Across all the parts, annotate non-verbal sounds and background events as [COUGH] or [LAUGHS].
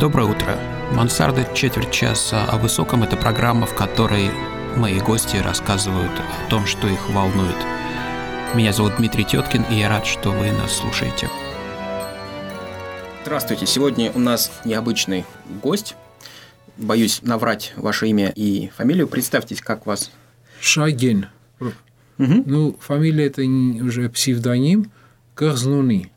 Доброе утро. Мансарда четверть часа о высоком – это программа, в которой мои гости рассказывают о том, что их волнует. Меня зовут Дмитрий Теткин, и я рад, что вы нас слушаете. Здравствуйте. Сегодня у нас необычный гость. Боюсь наврать ваше имя и фамилию. Представьтесь, как вас? Шагин. Угу. Ну, фамилия это уже псевдоним Кахзнуни.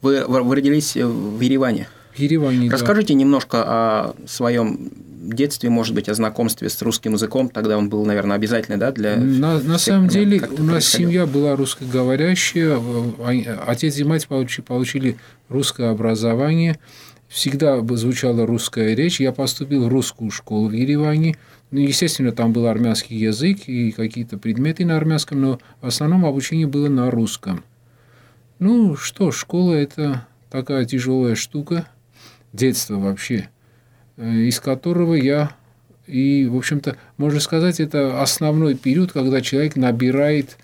Вы, вы родились в Ереване? В Ереване, Расскажите да. немножко о своем детстве, может быть, о знакомстве с русским языком. Тогда он был, наверное, обязательный, да, для На, на самом деле у нас семья была русскоговорящая. Отец и мать получили, получили русское образование. Всегда звучала русская речь. Я поступил в русскую школу в Ереване. Ну, естественно, там был армянский язык и какие-то предметы на армянском, но в основном обучение было на русском. Ну что, школа – это такая тяжелая штука, детство вообще, э, из которого я и, в общем-то, можно сказать, это основной период, когда человек набирает,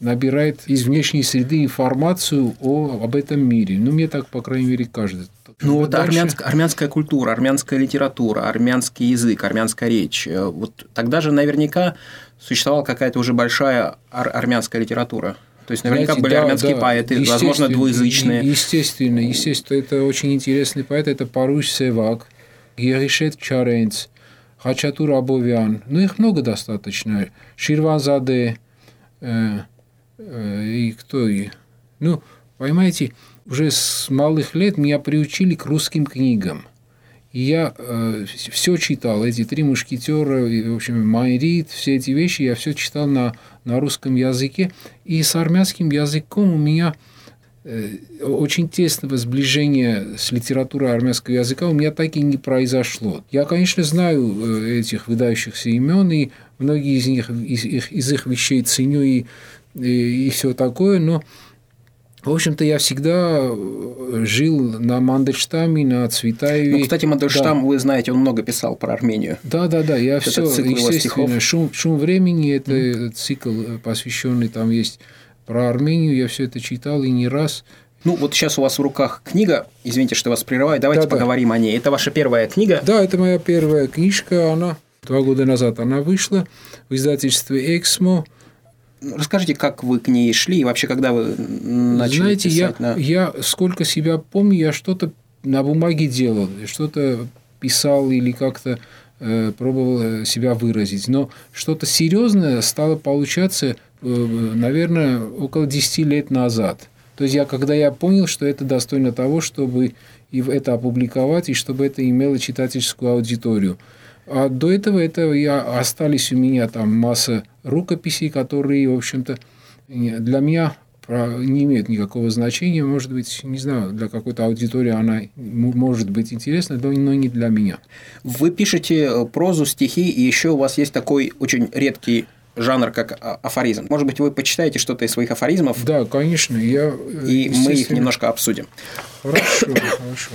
набирает из внешней среды информацию о, об этом мире. Ну, мне так, по крайней мере, кажется. Ну, вот дальше... армянская, армянская культура, армянская литература, армянский язык, армянская речь. Э, вот тогда же наверняка существовала какая-то уже большая ар- армянская литература. То есть наверняка Знаете, были да, армянские да, поэты, возможно, двуязычные. Естественно, естественно, это очень интересный поэт, это Паруш Севак, Геришет Чаренц, Хачатур Абовян, ну их много достаточно, Ширванзаде, э, э, и кто и, ну, понимаете, уже с малых лет меня приучили к русским книгам. И я э, все читал, эти три мушкетера, в общем, Майрит, все эти вещи я все читал на, на русском языке. И с армянским языком у меня э, очень тесного сближения с литературой армянского языка у меня так и не произошло. Я, конечно, знаю э, этих выдающихся имен, и многие из них из, из их вещей ценю и, и, и все такое, но в общем-то, я всегда э, жил на Мандельштаме, на Цветаеве. Ну, кстати, Мандельштам, да. вы знаете, он много писал про Армению. Да, да, да, я все, естественно, шум, шум времени, это mm. цикл э, посвященный, там есть про Армению, я все это читал и не раз. Ну, вот сейчас у вас в руках книга, извините, что вас прерываю, давайте да, поговорим да. о ней. Это ваша первая книга? Да, это моя первая книжка, она два года назад она вышла в издательстве «Эксмо». Расскажите, как вы к ней шли и вообще, когда вы начали Знаете, писать? я, на... я сколько себя помню, я что-то на бумаге делал, что-то писал или как-то э, пробовал себя выразить. Но что-то серьезное стало получаться, э, наверное, около 10 лет назад. То есть я, когда я понял, что это достойно того, чтобы и это опубликовать, и чтобы это имело читательскую аудиторию. А до этого это я, остались у меня там масса рукописей, которые, в общем-то, для меня не имеют никакого значения. Может быть, не знаю, для какой-то аудитории она может быть интересна, но не для меня. Вы пишете э, прозу, стихи, и еще у вас есть такой очень редкий жанр, как а, афоризм. Может быть, вы почитаете что-то из своих афоризмов? Да, конечно. Я, и мы их немножко обсудим. Хорошо, хорошо.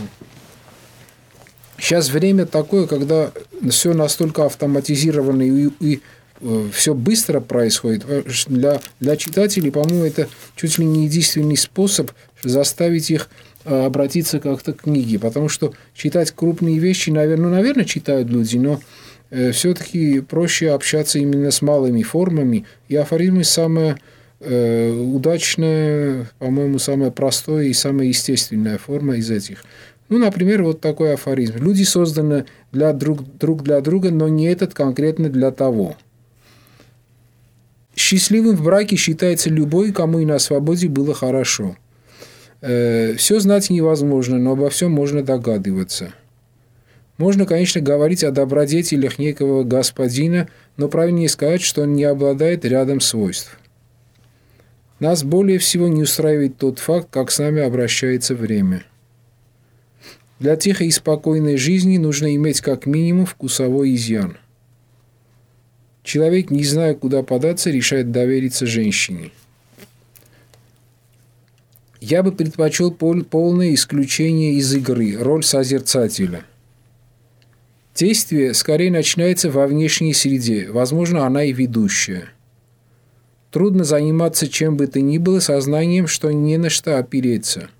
Сейчас время такое, когда все настолько автоматизировано и, и э, все быстро происходит. Для, для читателей, по-моему, это чуть ли не единственный способ заставить их э, обратиться как-то к книге. Потому что читать крупные вещи, наверное, ну, наверное, читают люди, но э, все-таки проще общаться именно с малыми формами. И афоризмы самая э, удачная, по-моему, самая простая и самая естественная форма из этих. Ну, например, вот такой афоризм. Люди созданы для друг, друг для друга, но не этот конкретно для того. Счастливым в браке считается любой, кому и на свободе было хорошо. Э, все знать невозможно, но обо всем можно догадываться. Можно, конечно, говорить о добродетелях некого господина, но правильнее сказать, что он не обладает рядом свойств. Нас более всего не устраивает тот факт, как с нами обращается время – для тихой и спокойной жизни нужно иметь как минимум вкусовой изъян. Человек, не зная, куда податься, решает довериться женщине. Я бы предпочел полное исключение из игры, роль созерцателя. Действие скорее начинается во внешней среде, возможно, она и ведущая. Трудно заниматься чем бы то ни было сознанием, что не на что опереться –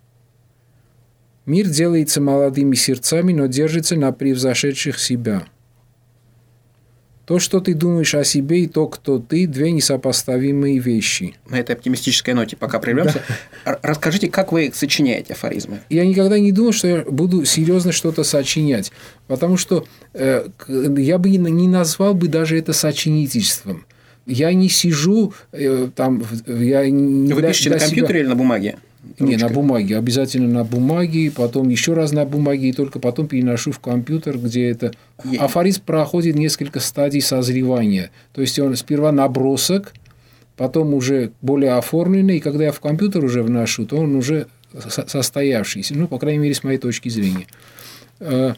Мир делается молодыми сердцами, но держится на превзошедших себя. То, что ты думаешь о себе, и то, кто ты, две несопоставимые вещи. На этой оптимистической ноте пока прервемся. Да. Расскажите, как вы сочиняете афоризмы? Я никогда не думал, что я буду серьезно что-то сочинять, потому что э, я бы не назвал бы даже это сочинительством. Я не сижу э, там, я не Вы для, пишете для на компьютере себя... или на бумаге? Ручкой. Не, на бумаге. Обязательно на бумаге, потом еще раз на бумаге, и только потом переношу в компьютер, где это... Я... Афоризм проходит несколько стадий созревания. То есть, он сперва набросок, потом уже более оформленный, и когда я в компьютер уже вношу, то он уже состоявшийся, ну, по крайней мере, с моей точки зрения. Э,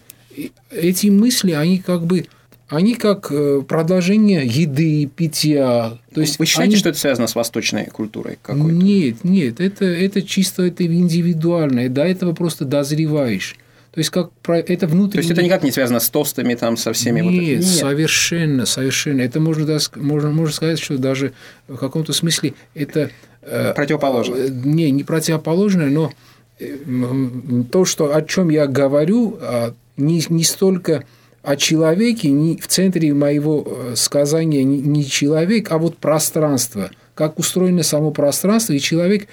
эти мысли, они как бы они как э, продолжение еды, питья. То есть Вы считаете, они... что это связано с восточной культурой какой-то? Нет, нет, это, это чисто это индивидуально. До этого просто дозреваешь. То есть, как это внутренне... То есть, это никак не связано с тостами, там, со всеми... Нет, вот Нет. совершенно, совершенно. Это можно, можно, можно сказать, что даже в каком-то смысле это... Э, Противоположно. Э, не, не противоположное, но то, что, о чем я говорю, а, не, не столько о человеке не, в центре моего э, сказания не, человек, а вот пространство. Как устроено само пространство, и человек...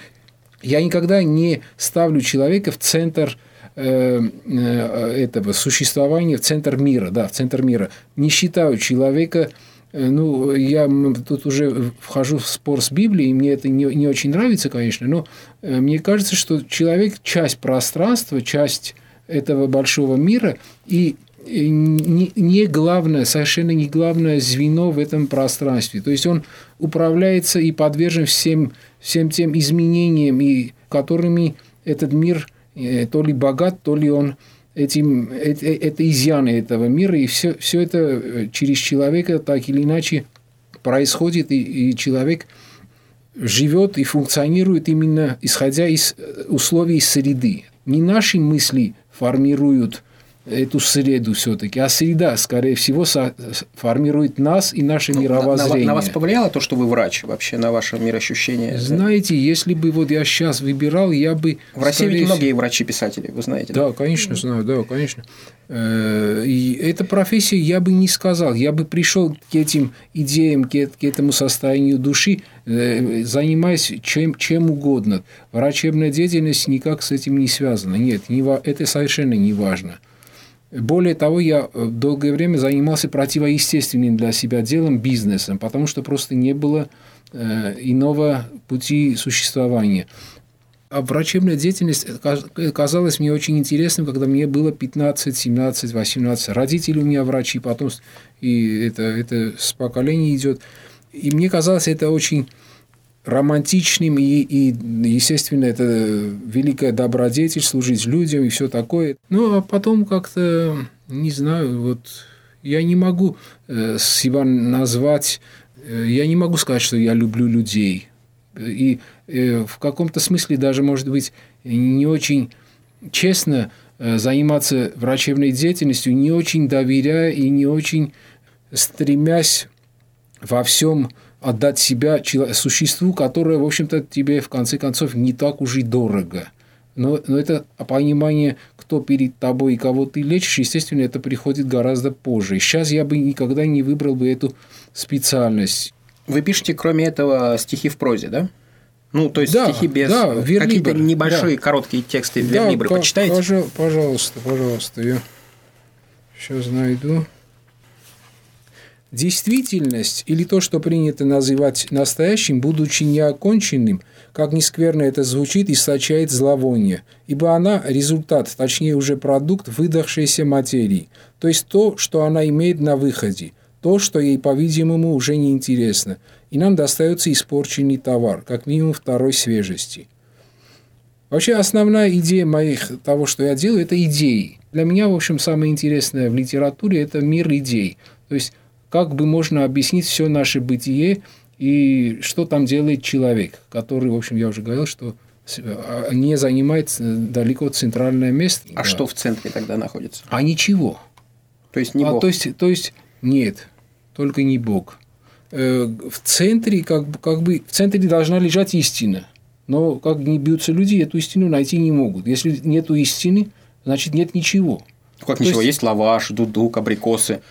Я никогда не ставлю человека в центр э, э, этого существования, в центр мира, да, в центр мира. Не считаю человека ну, я тут уже вхожу в спор с Библией, мне это не, не очень нравится, конечно, но мне кажется, что человек – часть пространства, часть этого большого мира, и не, главное, совершенно не главное звено в этом пространстве. То есть он управляется и подвержен всем, всем тем изменениям, и которыми этот мир э, то ли богат, то ли он этим, это, это изъяны этого мира, и все, все это э, через человека так или иначе происходит, и, и человек живет и функционирует именно исходя из э, условий среды. Не наши мысли формируют эту среду все-таки. А среда, скорее всего, формирует нас и наше ну, мировоззрение. На, на вас повлияло то, что вы врач вообще, на ваше мироощущение? Знаете, если бы вот я сейчас выбирал, я бы... В России ведь многие врачи-писатели, вы знаете. Да, да, конечно, знаю, да, конечно. Э, и эта профессия, я бы не сказал, я бы пришел к этим идеям, к этому состоянию души, э, занимаясь чем, чем угодно. Врачебная деятельность никак с этим не связана. Нет, не, это совершенно не важно. Более того, я э, долгое время занимался противоестественным для себя делом, бизнесом, потому что просто не было э, иного пути существования. А врачебная деятельность казалась мне очень интересным, когда мне было 15, 17, 18. Родители у меня врачи, потом и это, это с поколения идет. И мне казалось это очень романтичным, и, и, естественно, это великая добродетель, служить людям и все такое. Ну, а потом как-то, не знаю, вот я не могу э, себя назвать, э, я не могу сказать, что я люблю людей. И э, в каком-то смысле даже, может быть, не очень честно заниматься врачебной деятельностью, не очень доверяя и не очень стремясь во всем отдать себя существу, которое, в общем-то, тебе в конце концов не так уж и дорого. Но, но это понимание, кто перед тобой и кого ты лечишь, естественно, это приходит гораздо позже. Сейчас я бы никогда не выбрал бы эту специальность. Вы пишете, кроме этого, стихи в прозе, да? Ну, то есть да, стихи без да, какие-то небольшие да. короткие тексты да, верлибры. Почитайте. Пожалуйста, пожалуйста, я сейчас найду. Действительность или то, что принято называть настоящим, будучи неоконченным, как ни скверно это звучит, источает зловоние, ибо она – результат, точнее уже продукт выдохшейся материи, то есть то, что она имеет на выходе, то, что ей, по-видимому, уже не интересно, и нам достается испорченный товар, как минимум второй свежести. Вообще основная идея моих того, что я делаю, это идеи. Для меня, в общем, самое интересное в литературе – это мир идей. То есть как бы можно объяснить все наше бытие и что там делает человек, который, в общем, я уже говорил, что а, не занимает далеко центральное место. А да. что в центре тогда находится? А ничего. То есть не а, Бог? То есть, то есть нет, только не Бог. Э, в центре как, как бы в центре должна лежать истина. Но как не бьются люди, эту истину найти не могут. Если нет истины, значит нет ничего. Как То ничего? Есть... есть лаваш, дудук, абрикосы.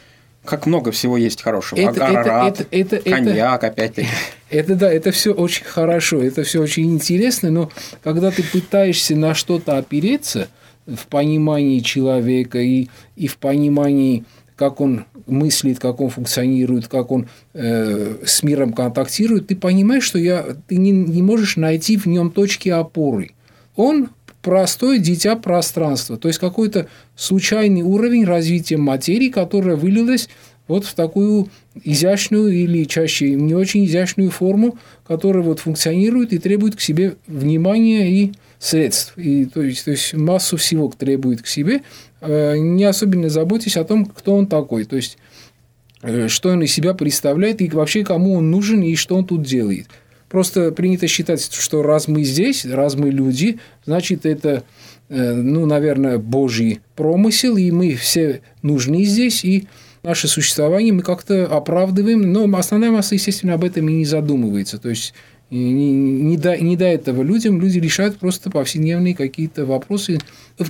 Как много всего есть хорошего. Это, Агарарат, это, это, это, коньяк, это, опять-таки. [LAUGHS] Это да, это все очень хорошо, это все очень интересно, но когда ты пытаешься на что-то опереться в понимании человека и, и в понимании, как он мыслит, как он функционирует, как он э, с миром контактирует, ты понимаешь, что я, ты не, не можешь найти в нем точки опоры. Он простое дитя пространства, то есть какой-то случайный уровень развития материи, которая вылилась вот в такую изящную или чаще не очень изящную форму, которая вот функционирует и требует к себе внимания и средств. И, то, есть, то есть массу всего требует к себе, э, не особенно заботясь о том, кто он такой. То есть э, что он из себя представляет и вообще кому он нужен и что он тут делает – Просто принято считать, что раз мы здесь, раз мы люди, значит, это, э, ну, наверное, Божий промысел, и мы все нужны здесь, и наше существование мы как-то оправдываем, но основная масса, естественно, об этом и не задумывается. То есть не, не, до, не до этого людям, люди решают просто повседневные какие-то вопросы.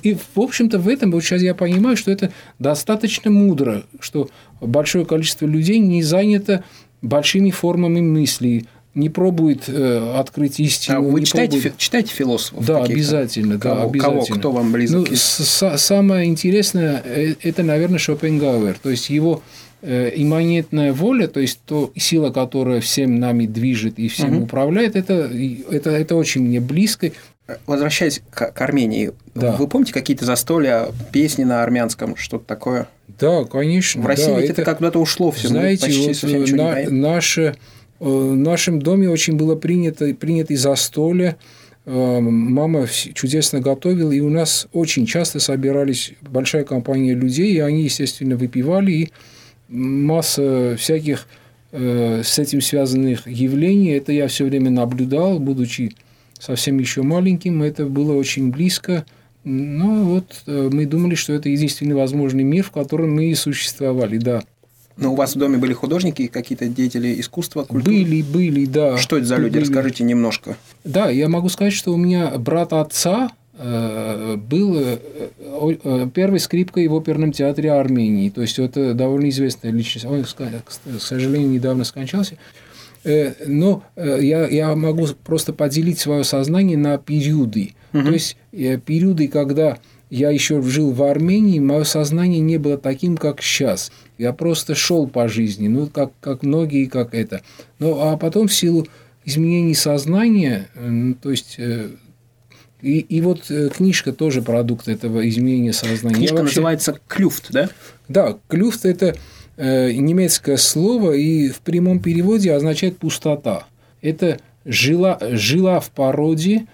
И, в общем-то, в этом, вот сейчас я понимаю, что это достаточно мудро, что большое количество людей не занято большими формами мысли, не пробует э, открыть истину. А вы читаете, пробует... читаете философов? Да, обязательно. Кого, да, обязательно. Кого, кто вам близок? Ну, с- самое интересное э, – это, наверное, Шопенгауэр. То есть, его э, имманентная воля, то есть, то сила, которая всем нами движет и всем угу. управляет, это, это, это очень мне близко. Возвращаясь к, к Армении, да. вы помните какие-то застолья, песни на армянском, что-то такое? Да, конечно. В России да, ведь это, это куда-то ушло все. Знаете, вот на, наше в нашем доме очень было принято, принято и застолье. Э, мама чудесно готовила, и у нас очень часто собирались большая компания людей, и они, естественно, выпивали, и масса всяких э, с этим связанных явлений. Это я все время наблюдал, будучи совсем еще маленьким. Это было очень близко. Но вот мы думали, что это единственный возможный мир, в котором мы и существовали, да. Но у вас в доме были художники, какие-то деятели искусства, культуры? Были, были, да. Что это за люди? Были. Расскажите немножко. Да, я могу сказать, что у меня брат отца э, был э, э, первой скрипкой в оперном театре Армении. То есть, это довольно известная личность. Он, к сожалению, недавно скончался. Но я, я могу просто поделить свое сознание на периоды. Угу. То есть, периоды, когда я еще жил в Армении, мое сознание не было таким, как сейчас. Я просто шел по жизни, ну, как, как многие, как это. Ну, а потом в силу изменений сознания, то есть э, и, и вот э, книжка тоже продукт этого изменения сознания. Книжка вообще... называется «Клюфт», да? Да, «Клюфт» – это э, немецкое слово, и в прямом переводе означает «пустота». Это жила, жила в породе,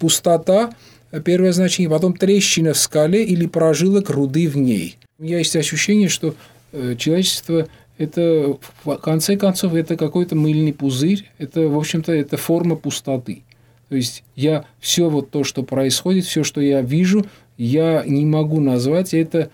пустота – первое значение, потом трещина в скале или прожилок руды в ней. У меня есть ощущение, что э, человечество это в конце концов это какой-то мыльный пузырь, это в общем-то это форма пустоты. То есть я все вот то, что происходит, все, что я вижу, я не могу назвать это.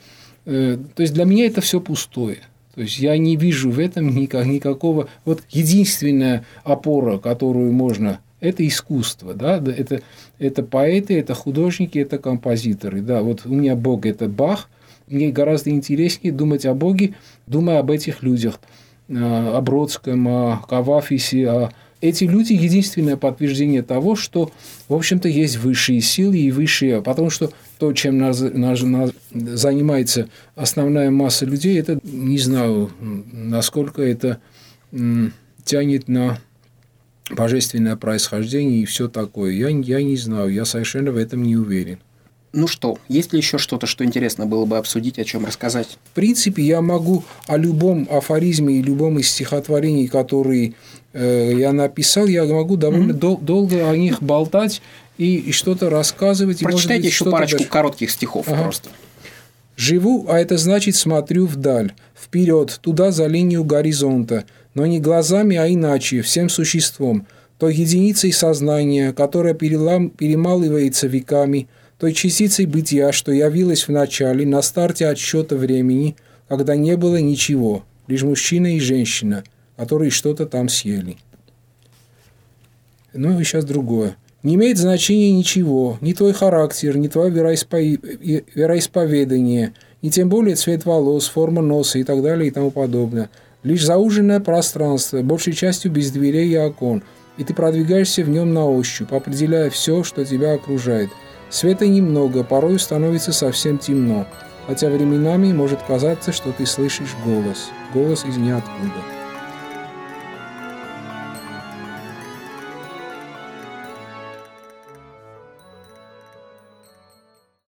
Э, то есть для меня это все пустое. То есть я не вижу в этом никак, никакого. Вот единственная опора, которую можно это искусство, да, это, это поэты, это художники, это композиторы, да, вот у меня Бог – это Бах, мне гораздо интереснее думать о Боге, думая об этих людях, а, о Бродском, о Кавафисе, о эти люди – единственное подтверждение того, что, в общем-то, есть высшие силы и высшие, потому что то, чем нас, нас, нас занимается основная масса людей, это, не знаю, насколько это тянет на божественное происхождение и все такое. Я, я не знаю, я совершенно в этом не уверен. Ну что, есть ли еще что-то, что интересно было бы обсудить, о чем рассказать? В принципе, я могу о любом афоризме и любом из стихотворений, которые э, я написал, я могу довольно mm-hmm. дол- долго о них болтать и, и что-то рассказывать. Прочитайте быть, еще парочку даже... коротких стихов ага. просто. Живу, а это значит смотрю вдаль, вперед, туда за линию горизонта – но не глазами, а иначе, всем существом, той единицей сознания, которая перелам, перемалывается веками, той частицей бытия, что явилась в начале, на старте отсчета времени, когда не было ничего, лишь мужчина и женщина, которые что-то там съели. Ну и сейчас другое. Не имеет значения ничего, ни твой характер, ни твое вероисповедание, ни тем более цвет волос, форма носа и так далее и тому подобное. Лишь зауженное пространство, большей частью без дверей и окон, и ты продвигаешься в нем на ощупь, определяя все, что тебя окружает. Света немного, порой становится совсем темно, хотя временами может казаться, что ты слышишь голос, голос из ниоткуда.